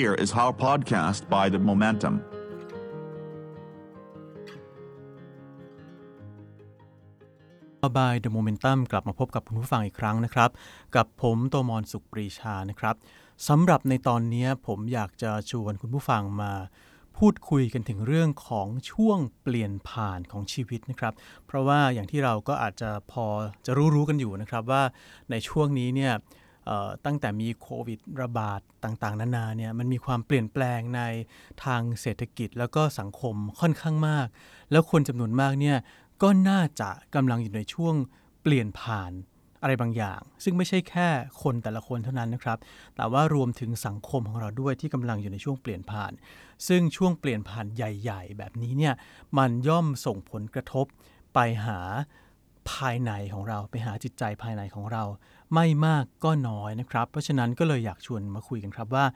Here is our podcast by The Momentum. บาย The Momentum กลับมาพบกับคุณผู้ฟังอีกครั้งนะครับ กับผมโตมอนสุขปรีชานะครับสำหรับในตอนนี้ผมอยากจะชวนคุณผู้ฟังมาพูดคุยกันถึงเรื่องของช่วงเปลี่ยนผ่านของชีวิตนะครับ เพราะว่าอย่างที่เราก็อาจจะพอจะรู้ๆกันอยู่นะครับว่าในช่วงนี้เนี่ย ตั้งแต่มีโควิดระบาดต่างๆ นานาเนี่ยมันมีความเปลี่ยนแปลงในทางเศรษฐกิจแล้วก็สังคมค่อนข้างมาก แล้วคนจำนวนมากเนี่ยก็น่าจะกำลังอยู่ในช่วงเปลี่ยนผ่านอะไรบางอย่าง ซึ่งไม่ใช่แค่คนแต่ละคนเท่านั้นนะครับ แต่ว่ารวมถึงสังคมของเราด้วยที่กำลังอยู่ในช่วงเปลี่ยนผ่าน ซึ่งช่วงเปลี่ยนผ่านใหญ่ ๆ แบบนี้เนี่ยมันย่อมส่งผลกระทบไปหาภายในของเรา ไปหาจิตใจภายในของเรา ไม่มากก็น้อยนะครับ เพราะฉะนั้นก็เลยอยากชวนมาคุยกันครับว่า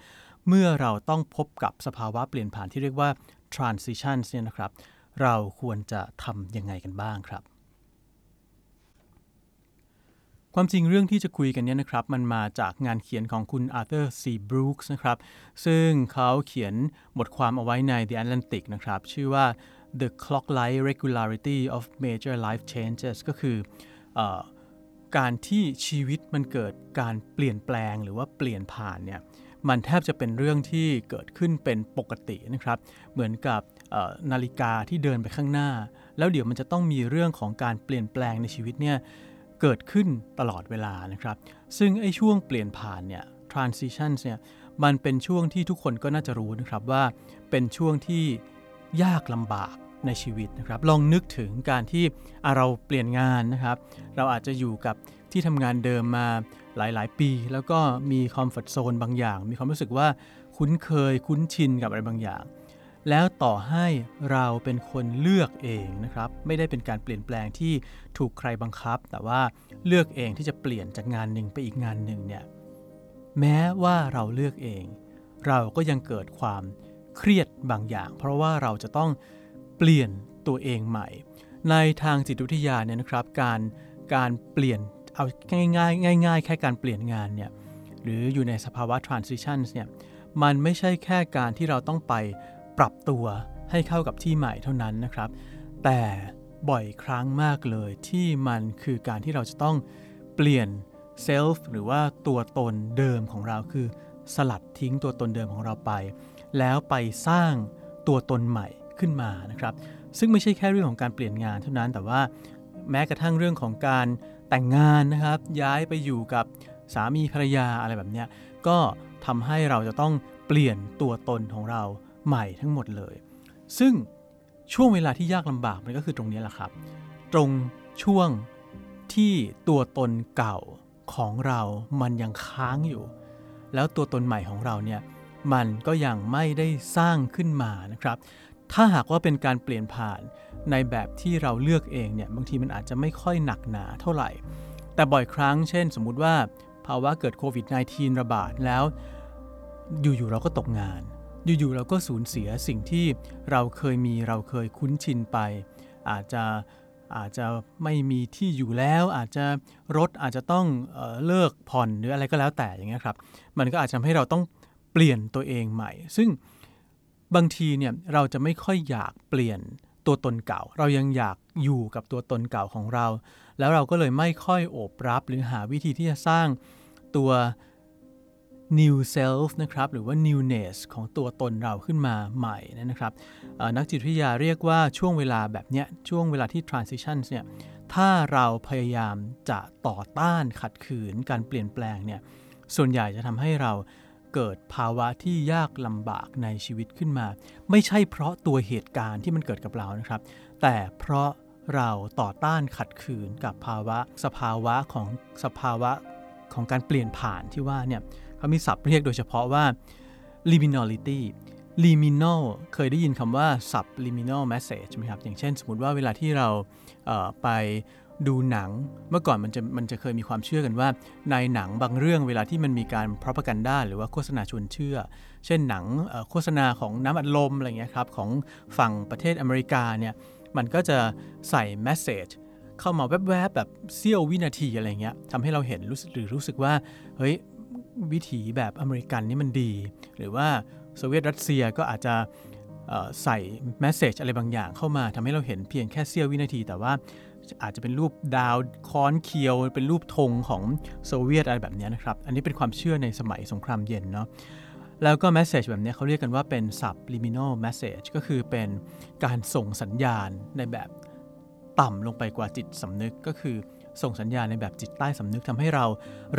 เมื่อเราต้องพบกับสภาวะเปลี่ยนผ่านที่เรียกว่า transition เนี่ยนะครับ เราควรจะทำยังไงกันบ้างครับ ความจริงเรื่องที่จะคุยกันเนี่ยนะครับ มันมาจากงานเขียนของคุณอาร์เธอร์ซีบรูคส์นะครับ ซึ่งเขาเขียนบทความเอาไว้ใน The Atlantic นะครับ ชื่อว่า The Clock-like Regularity of Major Life Changes ก็คืออ การที่ชีวิตมันเกิดการเปลี่ยนแปลงหรือว่าเปลี่ยนผ่านเนี่ยมันแทบจะเป็นเรื่องที่เกิดขึ้นเป็นปกตินะครับ เหมือนกับนาฬิกาที่เดินไปข้างหน้า แล้วเดี๋ยวมันจะต้องมีเรื่องของการเปลี่ยนแปลงในชีวิตเนี่ยเกิดขึ้นตลอดเวลานะครับ ซึ่งไอ้ช่วงเปลี่ยนผ่านเนี่ย transitions เนี่ยมันเป็นช่วงที่ทุกคนก็น่าจะรู้นะครับว่าเป็นช่วงที่ยากลำบาก ในชีวิตนะครับ ลองนึกถึงการที่เราเปลี่ยนงานนะครับ เราอาจจะอยู่กับที่ทำงานเดิมมาหลาย ๆ ปี แล้วก็มีคอมฟอร์ทโซนบางอย่าง มีความรู้สึกว่าคุ้นเคยคุ้นชินกับอะไรบางอย่าง แล้วต่อให้เราเป็นคนเลือกเองนะครับ ไม่ได้เป็นการเปลี่ยนแปลงที่ถูกใครบังคับ แต่ว่าเลือกเองที่จะเปลี่ยนจากงานหนึ่งไปอีกงานหนึ่งเนี่ยแม้ว่าเราเลือกเอง เราก็ยังเกิดความเครียดบางอย่าง เพราะว่าเราจะต้อง เปลี่ยนตัวเองใหม่ ในทางจิตวิทยาเนี่ยนะครับ การการเปลี่ยนเอาง่ายๆง่ายแค่การเปลี่ยนงานเนี่ยหรืออยู่ในสภาวะ transition เนี่ยมันไม่ใช่แค่การที่เราต้องไปปรับตัวให้เข้ากับที่ใหม่เท่านั้นนะครับ แต่บ่อยครั้งมากเลยที่มันคือการที่เราจะต้องเปลี่ยนเซลฟ์หรือว่าตัวตนเดิมของเราคือ สลัดทิ้งตัวตนเดิมของเราไป แล้วไปสร้างตัวตนใหม่ ขึ้นมานะครับ ซึ่งไม่ใช่แค่เรื่องของการเปลี่ยนงานเท่านั้น แต่ว่าแม้กระทั่งเรื่องของการแต่งงานนะครับ ย้ายไปอยู่กับสามีภรรยาอะไรแบบนี้ก็ทำให้เราจะต้องเปลี่ยนตัวตนของเราใหม่ทั้งหมดเลย ซึ่งช่วงเวลาที่ยากลำบากมันก็คือตรงนี้แหละครับ ตรงช่วงที่ตัวตนเก่าของเรามันยังค้างอยู่ แล้วตัวตนใหม่ของเราเนี่ยมันก็ยังไม่ได้สร้างขึ้นมานะครับ ถ้าหากว่าเป็นการเปลี่ยนผ่านในแบบที่เราเลือกเองเนี่ยบางทีมันอาจจะไม่ค่อยหนักหนาเท่าไหร่ แต่บ่อยครั้งเช่น สมมุติว่าภาวะเกิดโควิด -19 ระบาดแล้ว อยู่ๆเราก็ตกงาน อยู่ๆเราก็สูญเสียสิ่งที่เราเคยมีเราเคยคุ้นชินไป อาจจะอาจจะไม่มีที่อยู่แล้ว อาจจะรถอาจจะต้องเออเลิกผ่อนหรืออะไรก็แล้วแต่อย่างเงี้ยครับ มันก็อาจจะทำให้เราต้องเปลี่ยนตัวเองใหม่ ซึ่ง บางทีเนี่ยเราจะไม่ค่อยอยากเปลี่ยนตัวตนเก่า เรายังอยากอยู่กับตัวตนเก่าของเรา แล้วเราก็เลยไม่ค่อยโอบรับหรือหาวิธีที่จะสร้างตัว new self นะครับ หรือว่า newness ของตัวตนเราขึ้นมาใหม่นะครับ นักจิตวิทยาเรียกว่าช่วงเวลาแบบเนี้ย ช่วงเวลาที่ transition เนี่ย ถ้าเราพยายามจะต่อต้านขัดขืนการเปลี่ยนแปลงเนี่ย ส่วนใหญ่จะทำให้เรา เกิดภาวะที่ยากลำบากในชีวิตขึ้นมา ไม่ใช่เพราะตัวเหตุการณ์ที่มันเกิดกับเรานะครับ แต่เพราะเราต่อต้านขัดขืนกับภาวะสภาวะของสภาวะของการเปลี่ยนผ่านที่ว่าเนี่ยเขามีศัพท์เรียกโดยเฉพาะว่า liminality liminal เคยได้ยินคำว่า subliminal message ไหมครับ อย่างเช่นสมมติว่าเวลาที่เราเไป ดูหนังเมื่อก่อนมันจะมันจะเคยมีความเชื่อกันว่า ในหนังบางเรื่องเวลาที่มันมีการ propaganda หรือว่าโฆษณาชวนเชื่อ เช่นหนังโฆษณาของน้ำอัดลมอะไรเงี้ยครับของฝั่งประเทศอเมริกาเนี่ยมันก็จะใส่ message เข้ามาแวบๆแบบเสี้ยววินาทีอะไรเงี้ยทำให้เราเห็นรู้สึกหรือรู้สึกว่าเฮ้ยวิถีแบบอเมริกันนี่มันดี หรือว่าโซเวียตรัสเซียก็อาจจะใส่ message อะไรบางอย่างเข้ามาทำให้เราเห็นเพียงแค่เสี้ยววินาที แต่ว่า อาจจะเป็นรูปดาวค้อนเคียว เป็นรูปธงของโซเวียตอะไรแบบนี้นะครับ อันนี้เป็นความเชื่อในสมัยสงครามเย็นเนาะแล้วก็ message แบบนี้เขาเรียกกันว่าเป็น subliminal message ก็คือเป็นการส่งสัญญาณในแบบต่ำลงไปกว่าจิตสำนึกก็คือส่งสัญญาณในแบบจิตใต้สำนึกทำให้เรา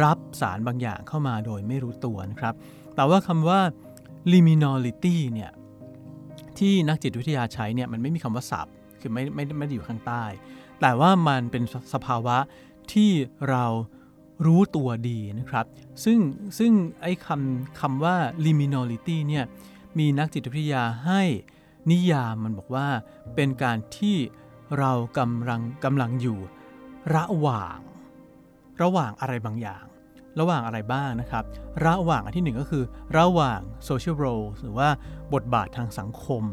รับสารบางอย่างเข้ามาโดยไม่รู้ตัวนะครับ แต่ว่าคำว่า liminality เนี่ยที่นักจิตวิทยาใช้เนี่ยมันไม่มีคำว่าสับคือไม่ไม่ไม่ได้อยู่ข้างใต้ แต่ว่ามันเป็นสภาวะที่เรารู้ตัวดีนะครับ ซึ่งซึ่งไอ้คำคำว่า liminality เนี่ยมีนักจิตวิทยาให้นิยามมันบอกว่าเป็นการที่เรากำลังกำลังอยู่ระหว่าง ระหว่างอะไรบางอย่าง ระหว่างอะไรบ้างนะครับ ระหว่างอันที่หนึ่งก็คือ ระหว่าง social role หรือว่าบทบาททางสังคม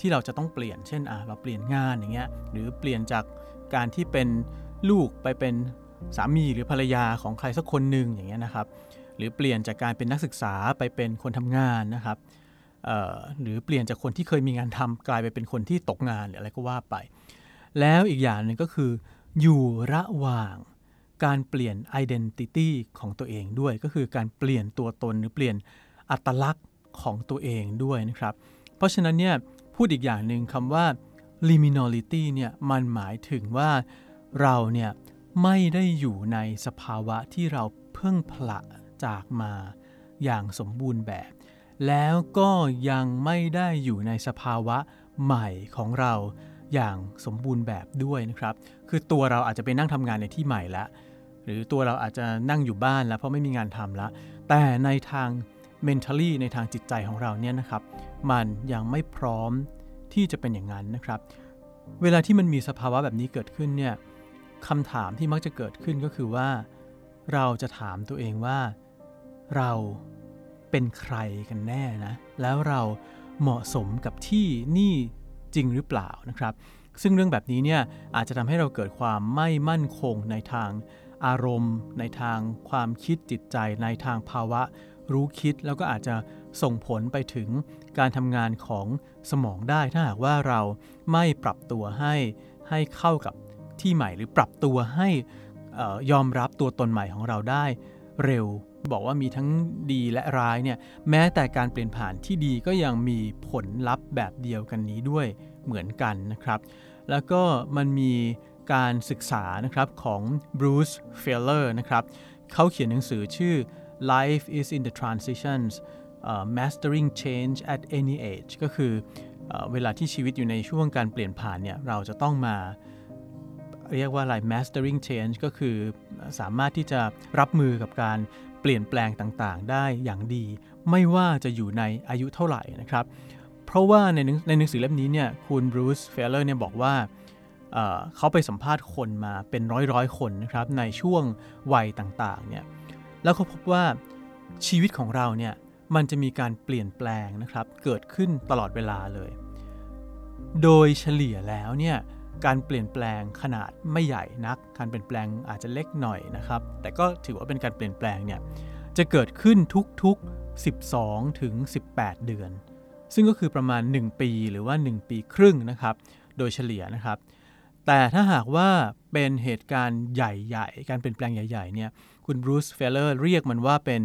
ที่เราจะต้องเปลี่ยน เช่นอะเราเปลี่ยนงานอย่างเงี้ย หรือเปลี่ยนจาก การที่เป็นลูกไปเป็นสามีหรือภรรยาของใครสักคนหนึ่งอย่างเงี้ยนะครับ หรือเปลี่ยนจากการเป็นนักศึกษาไปเป็นคนทำงานนะครับหรือเปลี่ยนจากคนที่เคยมีงานทำกลายไปเป็นคนที่ตกงานหรืออะไรก็ว่าไป แล้วอีกอย่างหนึ่งก็คือ อยู่ระหว่างการเปลี่ยน identity ของตัวเองด้วย ก็คือการเปลี่ยนตัวตนหรือเปลี่ยนอัตลักษณ์ของตัวเองด้วยนะครับ เพราะฉะนั้นเนี่ยพูดอีกอย่างหนึ่งคำว่า liminality เนี่ยมันหมายถึงว่าเราเนี่ยไม่ได้อยู่ในสภาวะที่เราเพิ่งผละจากมาอย่างสมบูรณ์แบบ แล้วก็ยังไม่ได้อยู่ในสภาวะใหม่ของเราอย่างสมบูรณ์แบบด้วยนะครับ คือตัวเราอาจจะไปนั่งทำงานในที่ใหม่แล้วหรือตัวเราอาจจะนั่งอยู่บ้านแล้วเพราะไม่มีงานทำแล้วแต่ในทาง mentally ในทางจิตใจของเราเนี่ยนะครับ มันยังไม่พร้อม ที่จะเป็นอย่างนั้นนะครับ เวลาที่มันมีสภาวะแบบนี้เกิดขึ้นเนี่ยคำถามที่มักจะเกิดขึ้นก็คือว่า เราจะถามตัวเองว่า เราเป็นใครกันแน่นะ แล้วเราเหมาะสมกับที่นี่จริงหรือเปล่านะครับ ซึ่งเรื่องแบบนี้เนี่ยอาจจะทำให้เราเกิดความไม่มั่นคงในทางอารมณ์ ในทางความคิดจิตใจ ในทางภาวะรู้คิดแล้วก็อาจจะ ส่งผลไปถึงการทำงานของสมองได้ถ้าหากว่าเราไม่ปรับตัวให้ให้เข้ากับที่ใหม่ หรือปรับตัวให้ยอมรับตัวตนใหม่ของเราได้เร็ว บอกว่ามีทั้งดีและร้ายเนี่ยแม้แต่การเปลี่ยนผ่านที่ดีก็ยังมีผลลัพธ์แบบเดียวกันนี้ด้วยเหมือนกันนะครับ แล้วก็มันมีการศึกษานะครับของ Bruce Feller นะครับเขาเขียนหนังสือชื่อ Life is in the transitions Mastering Change at any age ก็คือเเวลาที่ชีวิตอยู่ในช่วงการเปลี่ยนผ่านเนี่ยเราจะต้องมาเรียกว่าอะไร mastering change ก็คือสามารถที่จะรับมือกับการเปลี่ยนแปลงต่างๆ ได้อย่างดี ไม่ว่าจะอยู่ในอายุเท่าไหร่นะครับ เพราะว่าในในหนังสือเล่มนี้เนี่ยคุณบรูซเฟลเลอร์เนี่ยบอกว่าเเขาไปสัมภาษณ์คนมาเป็นร้อยร้อยคนนะครับในช่วงวัยต่างๆเนี่ยแล้วเขาพบว่าชีวิตของเราเนี่ย มันจะมีการเปลี่ยนแปลงนะครับเกิดขึ้นตลอดเวลาเลย โดยเฉลี่ยแล้วเนี่ยการเปลี่ยนแปลงขนาดไม่ใหญ่นัก การเปลี่ยนแปลงอาจจะเล็กหน่อยนะครับ แต่ก็ถือว่าเป็นการเปลี่ยนแปลงเนี่ยจะเกิดขึ้นทุกๆ 12 ถึง 18 เดือน ซึ่งก็คือประมาณ 1 ปีหรือว่า 1 ปีครึ่งนะครับ โดยเฉลี่ยนะครับ แต่ถ้าหากว่าเป็นเหตุการณ์ใหญ่ๆ การเปลี่ยนแปลงใหญ่ๆเนี่ยคุณบรูซเฟลเลอร์เรียกมันว่าเป็น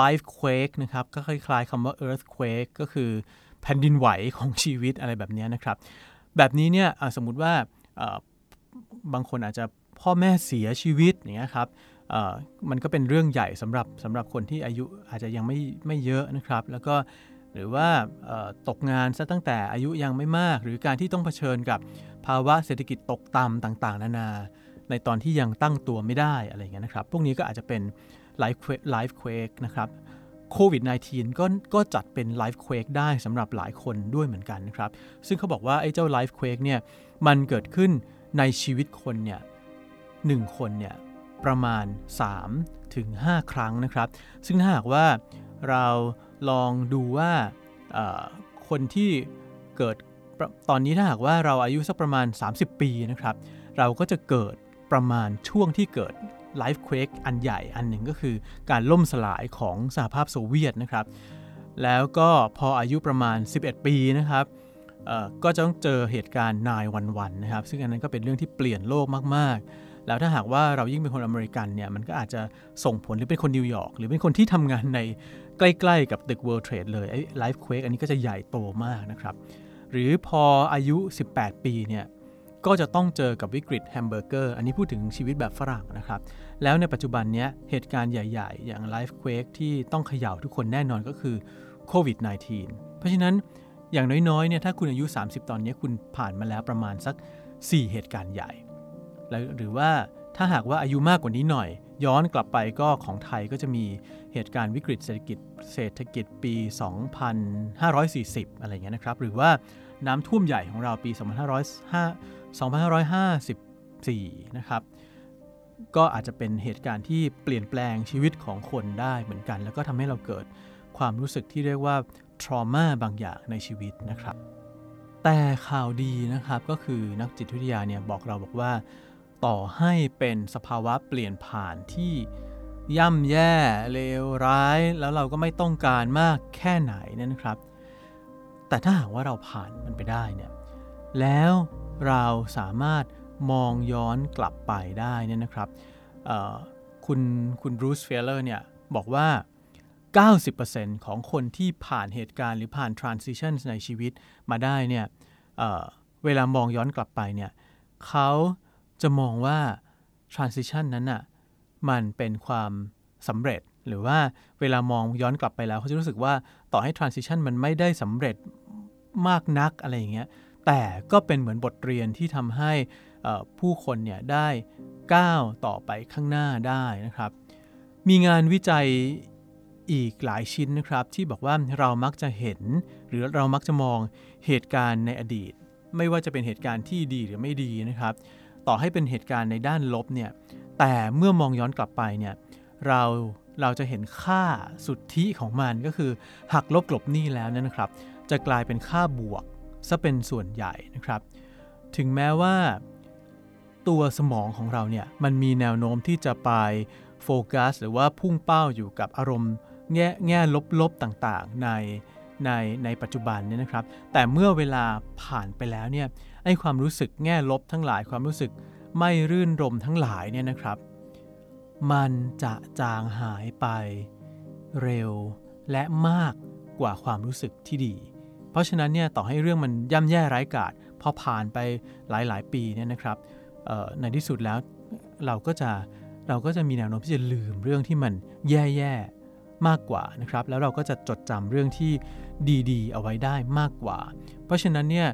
life quake นะครับ ก็คล้ายๆคำว่า earthquake ก็คือแผ่นดินไหวของชีวิตอะไรแบบนี้นะครับ แบบนี้เนี่ยสมมุติว่าบางคนอาจจะพ่อแม่เสียชีวิตอย่างเงี้ยครับมันก็เป็นเรื่องใหญ่สำหรับสำหรับคนที่อายุอาจจะยังไม่ไม่เยอะนะครับ แล้วก็ หรือว่าตกงานซะตั้งแต่อายุยังไม่มาก หรือการที่ต้องเผชิญกับภาวะเศรษฐกิจตกต่ำต่าง ๆ นานา ในตอนที่ยังตั้งตัวไม่ได้อะไรเงี้ยนะครับ พวกนี้ก็อาจจะเป็น life lifequake นะครับโควิด -19 ก็ก็จัดเป็น lifequake ได้สำหรับหลายคนด้วยเหมือนกันนะครับ ซึ่งเขาบอกว่าไอ้เจ้า lifequake เนี่ยมันเกิดขึ้นในชีวิตคนเนี่ยหนึ่งคนเนี่ยประมาณ3ถึง5ครั้งนะครับ ซึ่งถ้าหากว่าเรา ลองดูว่าคนที่เกิดตอนนี้ถ้าหากว่าเราอายุสักประมาณ 30 ปีนะครับ เราก็จะเกิดประมาณช่วงที่เกิดไลฟ์เควกอันใหญ่อันหนึ่งก็คือการล่มสลายของสหภาพโซเวียตนะครับ แล้วก็พออายุประมาณ 11 ปีนะครับก็จะต้องเจอเหตุการณ์ nine one one นะครับ ซึ่งอันนั้นก็เป็นเรื่องที่เปลี่ยนโลกมากๆ แล้วถ้าหากว่าเรายิ่งเป็นคนอเมริกันเนี่ยมันก็อาจจะส่งผลหรือเป็นคนนิวยอร์กหรือเป็นคนที่ทำงานในใกล้ๆ กับตึก World Trade เลยไอ้ lifequake อันนี้ก็จะใหญ่โตมากนะครับ หรือพออายุ 18 ปีเนี่ยก็จะต้องเจอกับวิกฤตแฮมเบอร์เกอร์ อันนี้พูดถึงชีวิตแบบฝรั่งนะครับ แล้วในปัจจุบันเนี้ยเหตุการณ์ใหญ่ๆ อย่าง lifequake ที่ต้องเขย่าทุกคนแน่นอนก็คือโควิด -19 เพราะฉะนั้นอย่างน้อยๆเนี่ยถ้าคุณอายุ 30 ตอนนี้คุณผ่านมาแล้วประมาณสัก 4 เหตุการณ์ใหญ่ หรือว่าถ้าหากว่าอายุมากกว่านี้หน่อย ย้อนกลับไปก็ของไทยก็จะมีเหตุการณ์วิกฤตเศรษฐกิจเศรษฐกิจปี 2540 อะไรเงี้ยนะครับ หรือว่าน้ำท่วมใหญ่ของเราปี2554 นะครับ ก็อาจจะเป็นเหตุการณ์ที่เปลี่ยนแปลงชีวิตของคนได้เหมือนกัน แล้วก็ทำให้เราเกิดความรู้สึกที่เรียกว่าทรมาบางอย่างในชีวิตนะครับ แต่ข่าวดีนะครับก็คือนักจิตวิทยาเนี่ยบอกเราบอกว่า ต่อให้เป็นสภาวะเปลี่ยนผ่านที่ย่ำแย่เลวร้าย แล้วเราก็ไม่ต้องการมากแค่ไหนนี่นะครับ แต่ถ้าหากว่าเราผ่านมันไปได้เนี่ยแล้วเราสามารถมองย้อนกลับไปได้เนี่ยนะครับคุณคุณบรูซเฟลเลอร์เนี่ยบอกว่า 90%ของคนที่ผ่านเหตุการณ์หรือผ่าน transition ในชีวิตมาได้เนี่ยเเวลามองย้อนกลับไปเนี่ยเขา จะมองว่า transition นั้นน่ะมันเป็นความสำเร็จ หรือว่าเวลามองย้อนกลับไปแล้วเขาจะรู้สึกว่าต่อให้ transition มันไม่ได้สำเร็จมากนักอะไรอย่างเงี้ยแต่ก็เป็นเหมือนบทเรียนที่ทำให้ผู้คนเนี่ยได้ก้าวต่อไปข้างหน้าได้นะครับ มีงานวิจัยอีกหลายชิ้นนะครับ ที่บอกว่าเรามักจะเห็น หรือเรามักจะมองเหตุการณ์ในอดีต ไม่ว่าจะเป็นเหตุการณ์ที่ดีหรือไม่ดีนะครับ ต่อให้เป็นเหตุการณ์ในด้านลบเนี่ยแต่เมื่อมองย้อนกลับไปเนี่ยเราเราจะเห็นค่าสุทธิของมันก็คือ หักลบกลบหนี้แล้วนะครับ จะกลายเป็นค่าบวกซะเป็นส่วนใหญ่นะครับ ถึงแม้ว่าตัวสมองของเราเนี่ยมันมีแนวโน้มที่จะไปโฟกัส หรือว่าพุ่งเป้าอยู่กับอารมณ์แง่แง่ลบๆต่างๆ ใน ในในปัจจุบันเนี่ยนะครับ แต่เมื่อเวลาผ่านไปแล้วเนี่ยไอ้ความรู้สึกแง่ลบทั้งหลายความรู้สึกไม่รื่นรมทั้งหลายเนี่ยนะครับ มันจะจางหายไปเร็วและมากกว่าความรู้สึกที่ดี เพราะฉะนั้นเนี่ยต่อให้เรื่องมันย่ำแย่ไร้กาศพอผ่านไปหลายๆ ปีเนี่ยนะครับในที่สุดแล้วเราก็จะเราก็จะมีแนวโน้มที่จะลืมเรื่องที่มันแย่ๆมากกว่านะครับ แล้วเราก็จะจดจำเรื่องที่ ดีๆ เอาไว้ได้มากกว่า เพราะฉะนั้นเนี่ย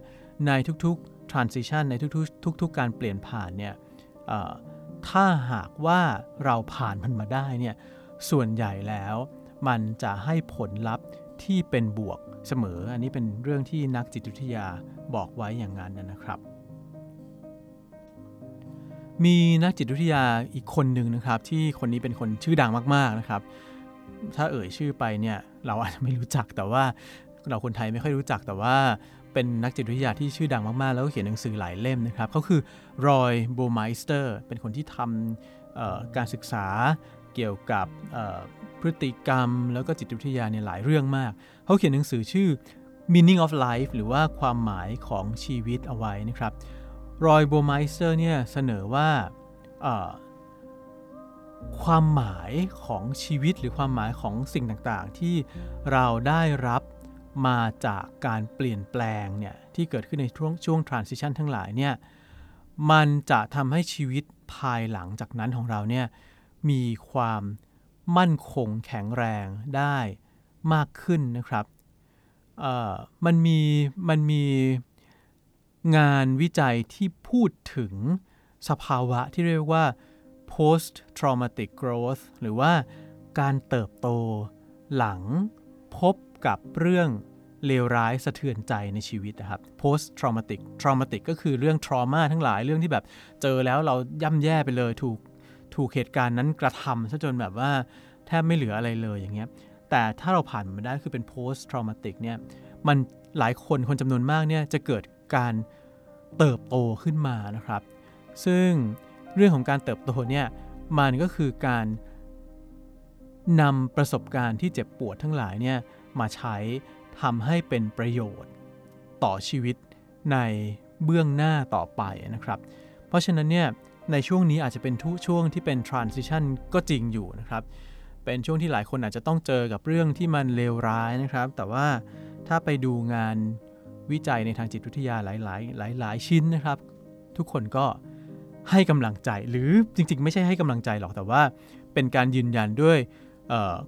ในทุกๆ transition ในทุกๆ ทุกๆ การเปลี่ยนผ่านเนี่ยถ้าหากว่าเราผ่านมันมาได้เนี่ยส่วนใหญ่แล้วมันจะให้ผลลัพธ์ที่เป็นบวกเสมอ อันนี้เป็นเรื่องที่นักจิตวิทยาบอกไว้อย่างนั้นนะครับ มีนักจิตวิทยาอีกคนหนึ่งนะครับ ที่คนนี้เป็นคนชื่อดังมากๆนะครับ ถ้าเอ่ยชื่อไปเนี่ย เราอาจจะไม่รู้จักแต่ว่าเราคนไทยไม่ค่อยรู้จักแต่ว่าเป็นนักจิตวิทยาที่ชื่อดังมาก ๆ แล้วก็เขียนหนังสือหลายเล่มนะครับเขาคือรอยโบไมสเตอร์เป็นคนที่ทำการศึกษาเกี่ยวกับพฤติกรรม แล้วก็จิตวิทยาเนี่ยหลายเรื่องมาก เขาเขียนหนังสือชื่อ meaning of life หรือว่าความหมายของชีวิตเอาไว้นะครับรอยโบไมสเตอร์เนี่ยเสนอว่า ความหมายของชีวิตหรือความหมายของสิ่งต่างๆ ที่เราได้รับมาจากการเปลี่ยนแปลงเนี่ยที่เกิดขึ้นในช่วงช่วง transition ทั้งหลายเนี่ยมันจะทำให้ชีวิตภายหลังจากนั้นของเราเนี่ยมีความมั่นคงแข็งแรงได้มากขึ้นนะครับมันมีมันมีงานวิจัยที่พูดถึงสภาวะที่เรียกว่า post traumatic growth หรือว่าการเติบโตหลังพบกับเรื่องเลวร้ายสะเทือนใจในชีวิตนะครับ post traumatic traumatic ก็คือเรื่อง trauma ทั้งหลายเรื่องที่แบบเจอแล้วเราย่ำแย่ไปเลยถูกถูกเหตุการณ์นั้นกระทำซะจนแบบว่าแทบไม่เหลืออะไรเลยอย่างเงี้ย แต่ถ้าเราผ่านมาได้คือเป็น post traumatic เนี่ยมันหลายคนคนจำนวนมากเนี่ยจะเกิดการเติบโตขึ้นมานะครับ ซึ่ง เรื่องของการเติบโตเนี่ยมันก็คือการนำประสบการณ์ที่เจ็บปวดทั้งหลายเนี่ยมาใช้ทำให้เป็นประโยชน์ต่อชีวิตในเบื้องหน้าต่อไปนะครับ เพราะฉะนั้นเนี่ยในช่วงนี้อาจจะเป็นทุช่วงที่เป็น transition ก็จริงอยู่นะครับ เป็นช่วงที่หลายคนอาจจะต้องเจอกับเรื่องที่มันเลวร้ายนะครับ แต่ว่าถ้าไปดูงานวิจัยในทางจิตวิทยาหลาย ๆ หลาย ๆ ชิ้นนะครับ ทุกคนก็ ให้กำลังใจหรือจริงๆ ไม่ใช่ให้กำลังใจหรอกแต่ว่า เป็นการยืนยันด้วย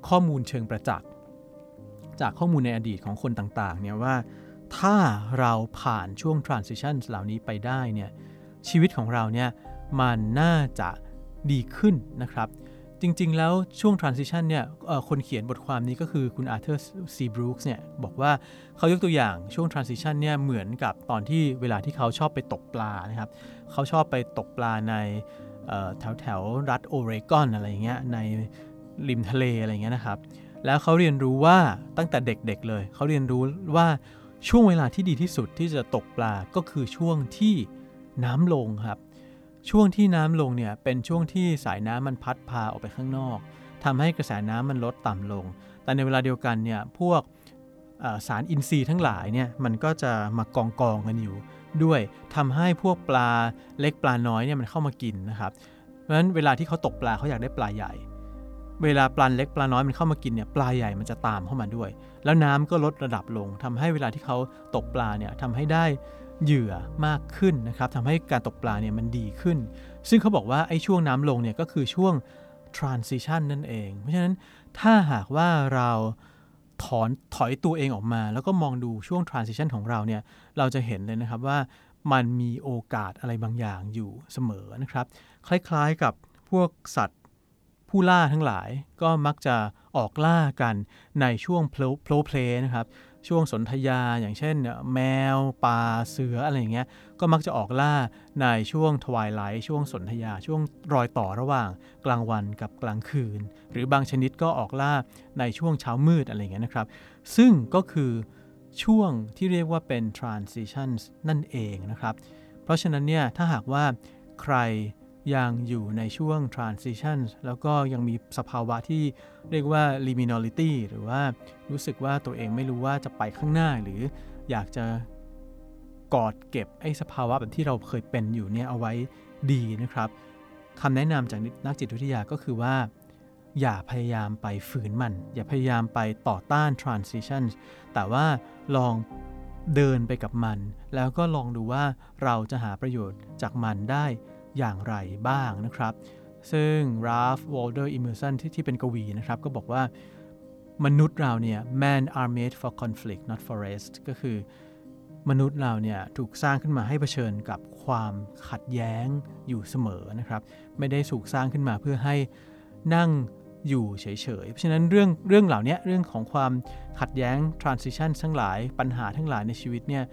ข้อมูลเชิงประจักษ์จากข้อมูลในอดีตของคนต่างๆเนี่ยว่าถ้าเราผ่านช่วง transition เหล่านี้ไปได้เนี่ยชีวิตของเราเนี่ยมันน่าจะดีขึ้นนะครับ จริง ๆ แล้วช่วง transition เนี่ยคนเขียนบทความนี้ก็คือคุณอาร์เธอร์ซีบรูคส์เนี่ยบอกว่าเขายกตัวอย่างช่วง transition เนี่ยเหมือนกับตอนที่เวลาที่เขาชอบไปตกปลานะครับเขาชอบไปตกปลาในแถวแถวรัฐโอเรกอนอะไรเงี้ยในริมทะเลอะไรเงี้ยนะครับแล้วเขาเรียนรู้ว่าตั้งแต่เด็กๆเลย เขาเรียนรู้ว่าช่วงเวลาที่ดีที่สุดที่จะตกปลาก็คือช่วงที่น้ำลงครับ ช่วงที่น้ำลงเนี่ยเป็นช่วงที่สายน้ำมันพัดพาออกไปข้างนอกทำให้กระแสน้ำมันลดต่ำลง แต่ในเวลาเดียวกันเนี่ยพวกสารอินทรีย์ทั้งหลายเนี่ยมันก็จะมากองกองกันอยู่ ด้วยทำให้พวกปลาเล็กปลาน้อยเนี่ยมันเข้ามากินนะครับเพราะฉะนั้นเวลาที่เขาตกปลาเขาอยากได้ปลาใหญ่ เวลาปลาเล็กปลาน้อยมันเข้ามากินเนี่ยปลาใหญ่มันจะตามเข้ามาด้วย แล้วน้ำก็ลดระดับลงทำให้เวลาที่เขาตกปลาเนี่ยทำให้ได้ เหยื่อมากขึ้นนะครับทำให้การตกปลาเนี่ยมันดีขึ้น ซึ่งเขาบอกว่าไอ้ช่วงน้ำลงเนี่ยก็คือช่วง transition นั่นเอง เพราะฉะนั้นถ้าหากว่าเราถอนถอยตัวเองออกมา แล้วก็มองดูช่วง transition ของเราเนี่ยเราจะเห็นเลยนะครับว่ามันมีโอกาสอะไรบางอย่างอยู่เสมอนะครับ คล้ายๆกับพวกสัตว์ผู้ล่าทั้งหลายก็มักจะออกล่ากันในช่วงโพลเพลนะครับ ช่วงสนธยา อย่างเช่น แมวปลาเสืออะไรอย่างเงี้ยก็มักจะออกล่าในช่วงทวายไลท์ช่วงสนธยา ช่วงรอยต่อระหว่างกลางวันกับกลางคืน หรือบางชนิดก็ออกล่าในช่วงเช้ามืดอะไรอย่างเงี้ยนะครับ ซึ่งก็คือช่วงที่เรียกว่าเป็น transition นั่นเองนะครับ เพราะฉะนั้นเนี่ยถ้าหากว่าใคร ยังอยู่ในช่วง transition แล้วก็ยังมีสภาวะที่เรียกว่า liminality หรือว่ารู้สึกว่าตัวเองไม่รู้ว่าจะไปข้างหน้า หรืออยากจะกอดเก็บไอ้สภาวะแบบที่เราเคยเป็นอยู่เนี่ยเอาไว้ดีนะครับคำแนะนำจากนักจิตวิทยาก็คือว่า อย่าพยายามไปฝืนมัน อย่าพยายามไปต่อต้าน transition แต่ว่าลองเดินไปกับมัน แล้วก็ลองดูว่าเราจะหาประโยชน์จากมันได้ อย่างไรบ้างนะครับ ซึ่ง Ralph Waldo Emerson ที่เป็นกวีนะครับ ก็บอกว่ามนุษย์เราเนี่ย man are made for conflict not for rest ก็คือมนุษย์เราเนี่ยถูกสร้างขึ้นมาให้เผชิญกับความขัดแย้งอยู่เสมอนะครับ ไม่ได้ถูกสร้างขึ้นมาเพื่อให้นั่งอยู่เฉยๆ เพราะฉะนั้นเรื่องเรื่องเหล่านี้เรื่องของความขัดแย้ง transition ทั้งหลายปัญหาทั้งหลายในชีวิตเนี่ย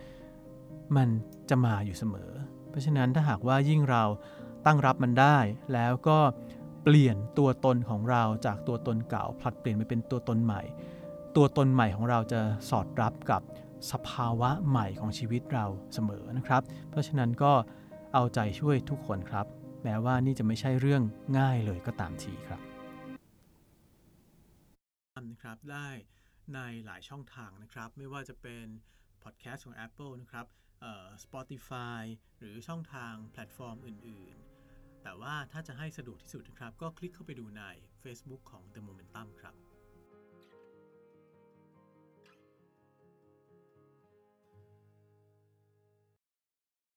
มันจะมาอยู่เสมอ ราะฉะนั้นถ้าหากว่ายิ่งเราตั้งรับมันได้ แล้วก็เปลี่ยนตัวตนของเราจากตัวตนเก่าผลัดเปลี่ยนไปเป็นตัวตนใหม่ ตัวตนใหม่ของเราจะสอดรับกับสภาวะใหม่ของชีวิตเราเสมอนะครับ เพราะฉะนั้นก็เอาใจช่วยทุกคนครับ แม้ว่านี่จะไม่ใช่เรื่องง่ายเลยก็ตามทีครับนะครับได้ในหลายช่องทางนะครับ ไม่ว่าจะเป็นพอดแคสต์ของ Apple นะครับ Spotify หรือช่องทางแพลตฟอร์มอื่น ๆ แต่ว่าถ้าจะให้สะดวกที่สุดนะครับ ก็คลิกเข้าไปดูใน Facebook ของ The Momentum ครับ